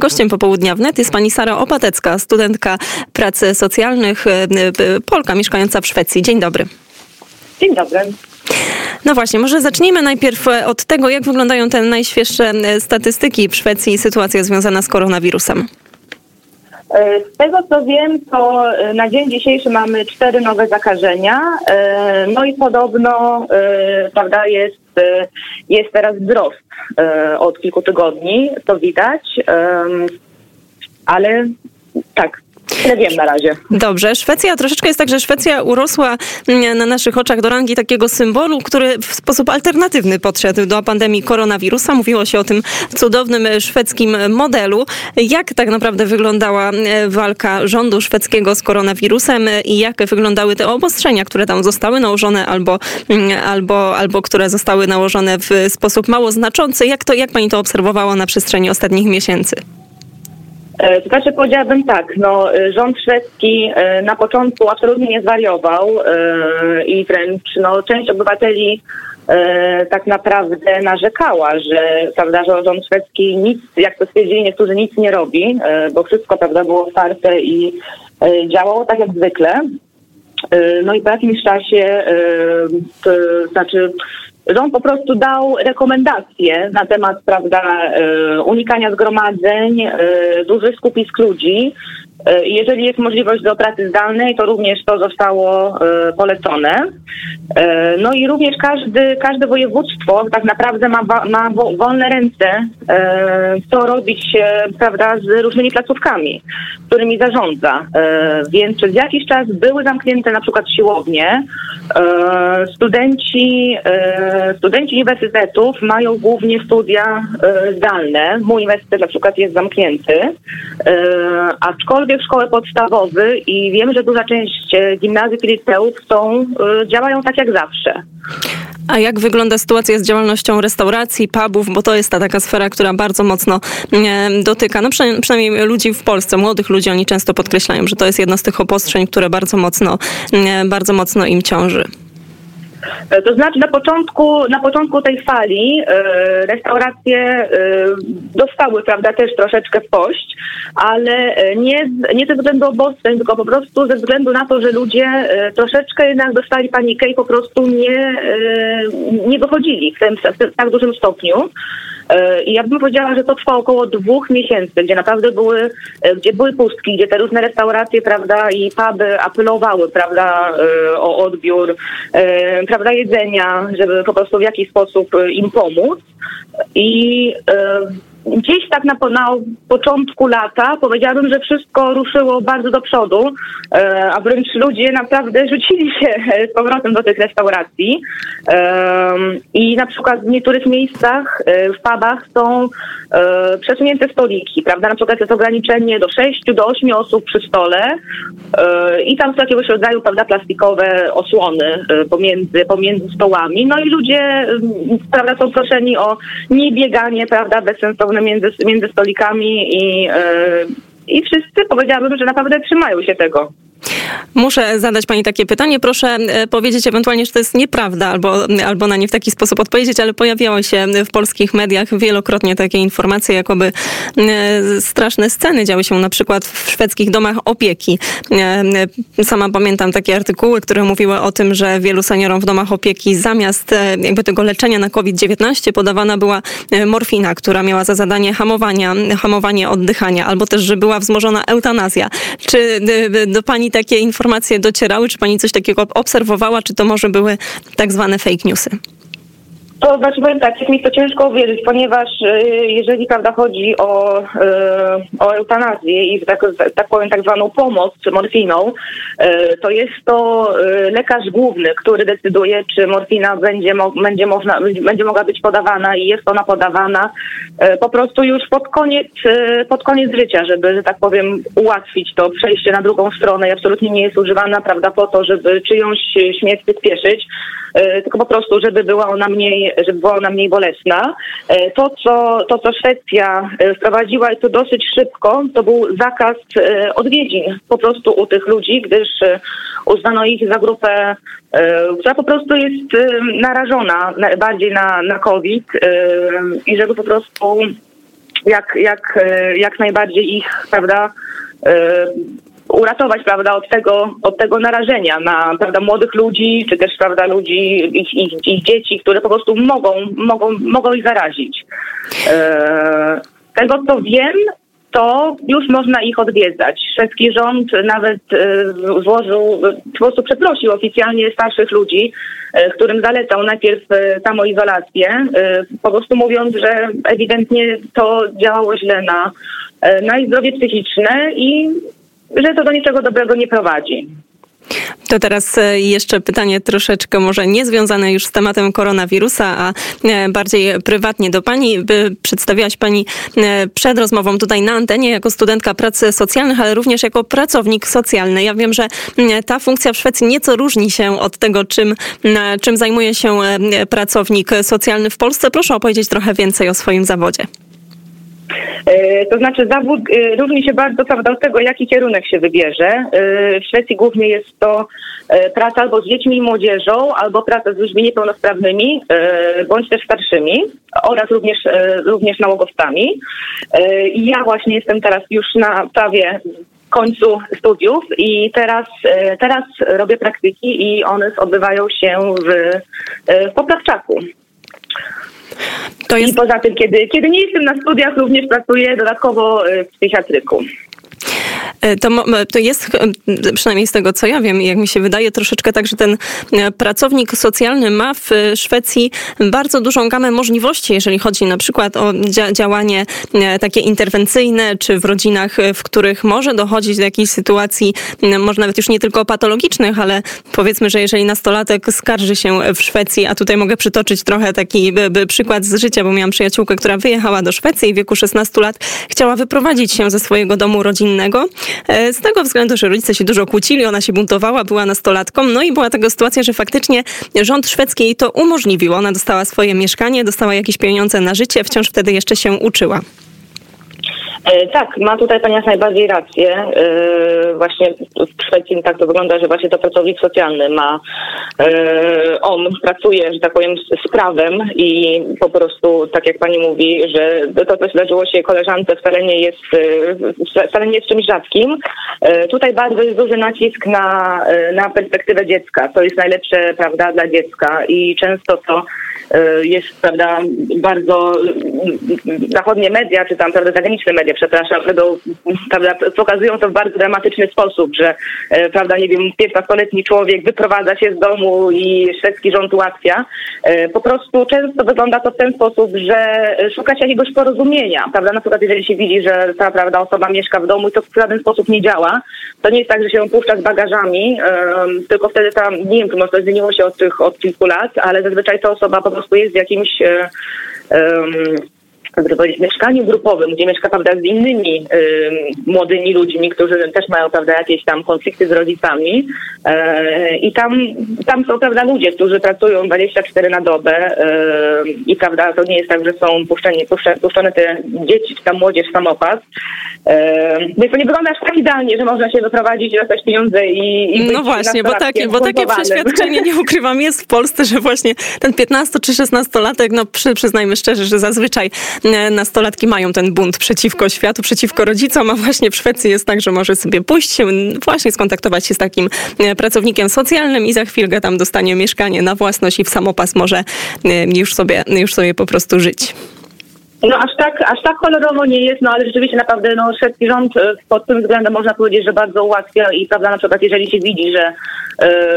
Gościem popołudnia wnet jest pani Sara Opatecka, studentka pracy socjalnych, e, e, Polka mieszkająca w Szwecji. Dzień dobry. Dzień dobry. No właśnie, może zacznijmy najpierw e, od tego, jak wyglądają te najświeższe statystyki w Szwecji i sytuacja związana z koronawirusem. Z tego co wiem, to na dzień dzisiejszy mamy cztery nowe zakażenia. No i podobno, prawda, jest, jest teraz wzrost od kilku tygodni, to widać. Ale tak, Tyle wiem na razie. Dobrze. Szwecja troszeczkę jest tak, że Szwecja urosła mm, na naszych oczach do rangi takiego symbolu, który w sposób alternatywny podszedł do pandemii koronawirusa. Mówiło się o tym cudownym szwedzkim modelu. Jak tak naprawdę wyglądała e, walka rządu szwedzkiego z koronawirusem i jak wyglądały te obostrzenia, które tam zostały nałożone albo, mm, albo, albo które zostały nałożone w sposób mało znaczący? Jak, to, jak pani to obserwowała na przestrzeni ostatnich miesięcy? E, to znaczy powiedziałabym tak, no, e, rząd szwedzki e, na początku absolutnie nie zwariował i wręcz no, część obywateli tak naprawdę narzekała, że, prawda, że rząd szwedzki nic, jak to stwierdzili niektórzy, nic nie robi, bo wszystko prawda, było otwarte i działało tak jak zwykle. No i po jakimś czasie, to znaczy Rząd po prostu dał rekomendacje na temat prawda, e, unikania zgromadzeń, e, dużych skupisk ludzi, jeżeli jest możliwość do pracy zdalnej, to również to zostało e, polecone. E, no i również każdy, każde województwo tak naprawdę ma, ma wolne ręce, co robić prawda, z różnymi placówkami, którymi zarządza. Więc przez jakiś czas były zamknięte na przykład siłownie. Studenci, studenci uniwersytetów mają głównie studia zdalne. Mój uniwersytet na przykład jest zamknięty, aczkolwiek w szkoły podstawowe i wiem, że duża część e, gimnazjów i liceów są, e, działają tak jak zawsze. A jak wygląda sytuacja z działalnością restauracji, pubów, bo to jest ta taka sfera, która bardzo mocno dotyka, no przynajmniej ludzi w Polsce, młodych ludzi, oni często podkreślają, że to jest jedno z tych obostrzeń, które bardzo mocno, bardzo mocno im ciąży. E, to znaczy na początku, na początku tej fali e, restauracje e, dostały, prawda, też troszeczkę w pość, ale nie, nie ze względu obostrzeń, tylko po prostu ze względu na to, że ludzie troszeczkę jednak dostali panikę i po prostu nie, nie wychodzili w, tym, w tak dużym stopniu. I ja bym powiedziała, że to trwa około dwóch miesięcy, gdzie naprawdę były, gdzie były pustki, gdzie te różne restauracje, prawda, i puby apelowały, prawda, o odbiór, prawda, jedzenia, żeby po prostu w jakiś sposób e, im pomóc. I e, gdzieś tak na, na początku lata powiedziałabym, że wszystko ruszyło bardzo do przodu, e, a wręcz ludzie naprawdę rzucili się z powrotem do tych restauracji. I na przykład w niektórych miejscach, w pubach są przesunięte stoliki, prawda? Na przykład jest ograniczenie do 6 do 8 osób przy stole i tam są jakiegoś rodzaju, prawda, plastikowe osłony pomiędzy, pomiędzy stołami. No i ludzie, prawda, są proszeni o niebieganie, prawda, bezsensowne między, między stolikami i, yy, i wszyscy powiedziałabym, że naprawdę trzymają się tego. Muszę zadać pani takie pytanie. Proszę e, powiedzieć ewentualnie, że to jest nieprawda, albo, albo na nie w taki sposób odpowiedzieć, ale pojawiały się w polskich mediach wielokrotnie takie informacje, jakoby e, straszne sceny działy się na przykład w szwedzkich domach opieki. E, sama pamiętam takie artykuły, które mówiły o tym, że wielu seniorom w domach opieki zamiast jakby tego leczenia na COVID-19 podawana była morfina, która miała za zadanie hamowania, hamowanie oddychania, albo też, że była wzmożona eutanazja. Czy do pani takie informacje docierały? Czy pani coś takiego obserwowała? Czy to może były tak zwane fake newsy? To znaczy powiem tak, jest mi to ciężko uwierzyć, ponieważ y, jeżeli prawda chodzi o, y, o eutanazję i tak, tak powiem tak zwaną pomoc morfiną, y, to jest to lekarz główny, który decyduje, czy morfina będzie, będzie, można, będzie mogła być podawana i jest ona podawana po prostu już pod koniec, pod koniec życia, żeby, że tak powiem, ułatwić to przejście na drugą stronę i absolutnie nie jest używana, prawda, po to, żeby czyjąś śmierć przyspieszyć, tylko po prostu, żeby była ona mniej żeby była ona mniej bolesna. E, to, co, to, co Szwecja e, wprowadziła i to dosyć szybko, to był zakaz e, odwiedzin po prostu u tych ludzi, gdyż uznano ich za grupę, która po prostu jest narażona bardziej na, na COVID i żeby po prostu jak, jak, jak najbardziej ich, prawda, uratować, prawda, od tego, od tego narażenia na, prawda, młodych ludzi, czy też, prawda, ludzi, ich, ich, ich dzieci, które po prostu mogą, mogą, mogą ich zarazić. E, tego, co wiem, to już można ich odwiedzać. Szwedzki rząd nawet e, złożył, po prostu przeprosił oficjalnie starszych ludzi, e, którym zalecał najpierw e, samoizolację, po prostu mówiąc, że ewidentnie to działało źle na, na ich zdrowie psychiczne i że to do niczego dobrego nie prowadzi. To teraz e, jeszcze pytanie troszeczkę może niezwiązane już z tematem koronawirusa, a e, bardziej prywatnie do Pani. Przedstawiałaś Pani e, przed rozmową tutaj na antenie jako studentka pracy socjalnych, ale również jako pracownik socjalny. Ja wiem, że ta funkcja w Szwecji nieco różni się od tego, czym, czym zajmuje się pracownik socjalny w Polsce. Proszę opowiedzieć trochę więcej o swoim zawodzie. E, to znaczy zawód e, różni się bardzo prawda, od tego, jaki kierunek się wybierze. E, w Szwecji głównie jest to praca albo z dziećmi i młodzieżą, albo praca z ludźmi niepełnosprawnymi, bądź też starszymi oraz również, również nałogowcami. I ja właśnie jestem teraz już na prawie końcu studiów i teraz, teraz robię praktyki i one odbywają się w, w Poprawczaku. Jest... I poza tym, kiedy, kiedy nie jestem na studiach, również pracuję dodatkowo w psychiatryku. E, to, to jest, e, przynajmniej z tego co ja wiem, jak mi się wydaje, troszeczkę tak, że ten e, pracownik socjalny ma w Szwecji bardzo dużą gamę możliwości, jeżeli chodzi na przykład o działanie takie interwencyjne, czy w rodzinach, w których może dochodzić do jakiejś sytuacji, może nawet już nie tylko patologicznych, ale powiedzmy, że jeżeli nastolatek skarży się w Szwecji, a tutaj mogę przytoczyć trochę taki przykład z życia, bo miałam przyjaciółkę, która wyjechała do Szwecji w wieku 16 lat chciała wyprowadzić się ze swojego domu rodzinnego E, z tego względu, że rodzice się dużo kłócili, ona się buntowała, była nastolatką, no i była taka sytuacja, że faktycznie rząd szwedzki jej to umożliwił. Ona dostała swoje mieszkanie, dostała jakieś pieniądze na życie, wciąż wtedy jeszcze się uczyła. E, tak, ma tutaj Pani jak najbardziej rację. E, właśnie w Szwecji tak to wygląda, że właśnie to pracownik socjalny ma, e, on pracuje, że tak powiem, z prawem i po prostu, tak jak Pani mówi, że to, co zdarzyło się koleżance wcale nie jest, wcale nie jest czymś rzadkim. Tutaj bardzo jest duży nacisk na, na perspektywę dziecka. To jest najlepsze, prawda, dla dziecka i często to jest, prawda, bardzo zachodnie media, czy tam, prawda, zagraniczne media, przepraszam, będą, prawda, pokazują to w bardzo dramatyczny sposób, że, e, prawda, nie wiem, 15-letni człowiek wyprowadza się z domu i szwedzki rząd ułatwia. Po prostu często wygląda to w ten sposób, że szuka się jakiegoś porozumienia, prawda, na przykład jeżeli się widzi, że ta, prawda, osoba mieszka w domu i to w żaden sposób nie działa, to nie jest tak, że się puszcza z bagażami, tylko wtedy tam, nie wiem, czy może to zmieniło się od tych, od kilku lat, ale zazwyczaj ta osoba po prostu jest jakimś um, powiedzieć, mieszkaniu grupowym, gdzie mieszka prawda, z innymi y, młodymi ludźmi, którzy też mają prawda, jakieś tam konflikty z rodzicami. Y, I tam, tam są prawda, ludzie, którzy pracują 24 na dobę y, i prawda, to nie jest tak, że są puszczeni, puszczone te dzieci czy tam młodzież samopas. Y, więc to nie wygląda aż tak idealnie, że można się wyprowadzić, dostać pieniądze i, i No właśnie, bo takie, bo takie przeświadczenie, nie ukrywam, jest w Polsce, że właśnie ten 15 czy 16 latek, no przy, przyznajmy szczerze, że zazwyczaj nastolatki mają ten bunt przeciwko światu, przeciwko rodzicom, a właśnie w Szwecji jest tak, że może sobie pójść właśnie skontaktować się z takim e, pracownikiem socjalnym i za chwilkę tam dostanie mieszkanie na własność i w samopas może e, już sobie, już sobie po prostu żyć. No aż tak, aż tak kolorowo nie jest, no ale rzeczywiście naprawdę no, szwedzki rząd pod tym względem można powiedzieć, że bardzo ułatwia i prawda, na przykład jeżeli się widzi, że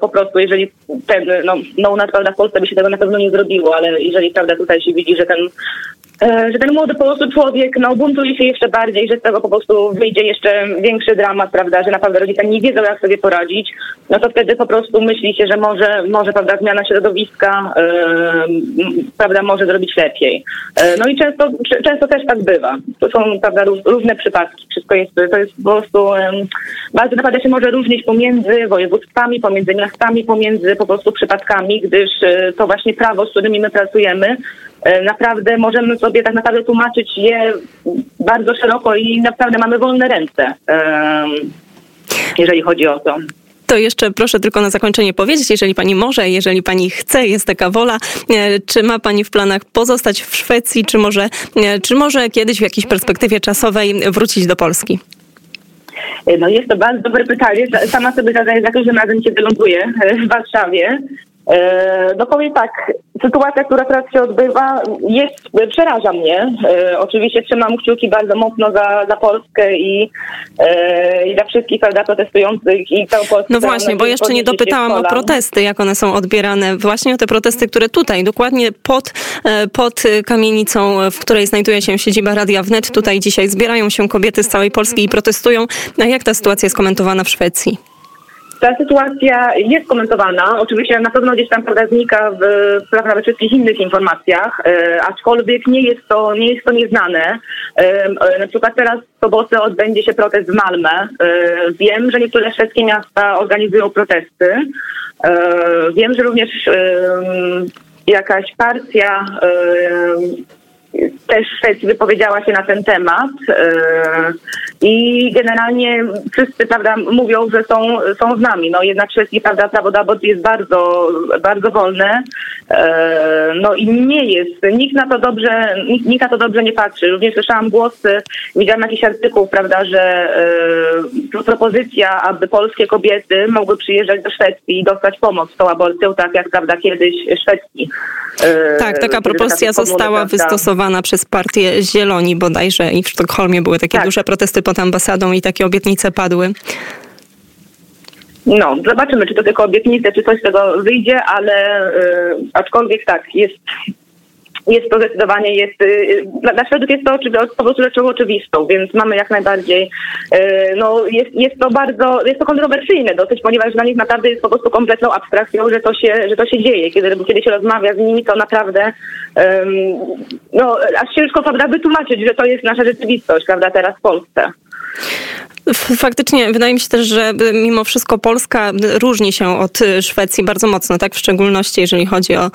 po prostu jeżeli ten, no, no u nas prawda w Polsce by się tego na pewno nie zrobiło, ale jeżeli prawda tutaj się widzi, że ten E, że ten młody po prostu człowiek no, buntuje się jeszcze bardziej, że z tego po prostu wyjdzie jeszcze większy dramat, prawda, że naprawdę rodzice nie wiedzą, jak sobie poradzić, no to wtedy po prostu myśli się, że może, może prawda, zmiana środowiska yy, prawda, może zrobić lepiej. Yy, no i często, często też tak bywa. To są prawda, różne przypadki. Wszystko jest, to jest po prostu yy, bardzo naprawdę się może różnić pomiędzy województwami, pomiędzy miastami, pomiędzy po prostu przypadkami, gdyż to właśnie prawo, z którymi my pracujemy, E, naprawdę możemy sobie tak naprawdę tłumaczyć je bardzo szeroko i naprawdę mamy wolne ręce, jeżeli chodzi o to. to jeszcze proszę tylko na zakończenie powiedzieć, jeżeli pani może, jeżeli pani chce, jest taka wola, czy ma pani w planach pozostać w Szwecji, czy może, czy może kiedyś w jakiejś perspektywie czasowej wrócić do Polski? No jest to bardzo dobre pytanie. Sama sobie zadaję za każdym razem, kiedy ląduję w Warszawie. E, no powiem tak, sytuacja, która teraz się odbywa, jest, przeraża mnie. E, oczywiście trzymam kciuki bardzo mocno za, za Polskę i, e, i dla wszystkich prawda, protestujących i całą Polskę. No właśnie, bo jeszcze nie dopytałam o protesty, jak one są odbierane. Właśnie o te protesty, które tutaj, dokładnie pod, pod kamienicą, w której znajduje się siedziba Radia Wnet, tutaj dzisiaj zbierają się kobiety z całej Polski i protestują. A jak ta sytuacja jest komentowana w Szwecji? Ta sytuacja jest komentowana. Oczywiście na pewno gdzieś tam prawda znika w, w wszystkich innych informacjach, e, aczkolwiek nie jest to, nie jest to nieznane. E, na przykład teraz w sobotę odbędzie się protest w Malmę. E, wiem, że niektóre szwedzkie miasta organizują protesty. E, wiem, że również jakaś partia też Szwecji wypowiedziała się na ten temat i generalnie wszyscy prawda, mówią, że są, są z nami. No jednak szwedzki prawda, prawo do aborcji jest bardzo, bardzo wolne. E, no i nie jest. Nikt na to dobrze, nikt, nikt na to dobrze nie patrzy. Również słyszałam głosy, widziałam jakiś artykuł, prawda, że e, propozycja, aby polskie kobiety mogły przyjeżdżać do Szwecji i dostać pomoc z tą aborcją, tak jak prawda kiedyś szwedzki. E, tak, taka propozycja została wystosowana przez partię Zieloni bodajże i w Sztokholmie były takie tak. duże protesty pod ambasadą i takie obietnice padły. No, zobaczymy, czy to tylko obietnice, czy coś z tego wyjdzie, ale yy, aczkolwiek tak, jest, jest to zdecydowanie, jest, dla Szwedów jest to po prostu rzeczą oczywistą, więc mamy jak najbardziej, yy, no jest, jest to bardzo, jest to kontrowersyjne dosyć, ponieważ dla nich naprawdę jest po prostu kompletną abstrakcją, że to się, że to się dzieje. Kiedy, kiedy się rozmawia z nimi, to naprawdę, no aż ciężko, prawda, wytłumaczyć, że to jest nasza rzeczywistość, prawda, teraz w Polsce. Faktycznie wydaje mi się też, że mimo wszystko Polska różni się od Szwecji bardzo mocno, tak? W szczególności jeżeli chodzi o,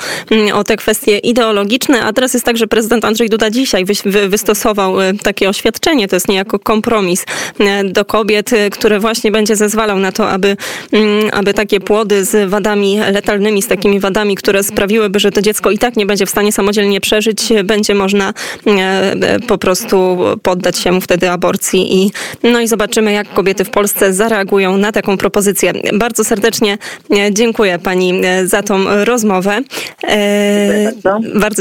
o te kwestie ideologiczne. A teraz jest tak, że prezydent Andrzej Duda dzisiaj wy, wystosował e, takie oświadczenie, to jest niejako kompromis do kobiet, które właśnie będzie zezwalał na to, aby, mm, aby takie płody z wadami letalnymi, z takimi wadami, które sprawiłyby, że to dziecko i tak nie będzie w stanie samodzielnie przeżyć, będzie można po prostu poddać się mu wtedy aborcji i no i zobaczymy, jak kobiety w Polsce zareagują na taką propozycję. Bardzo serdecznie e, dziękuję pani e, za tą rozmowę. Dziękuję bardzo. bardzo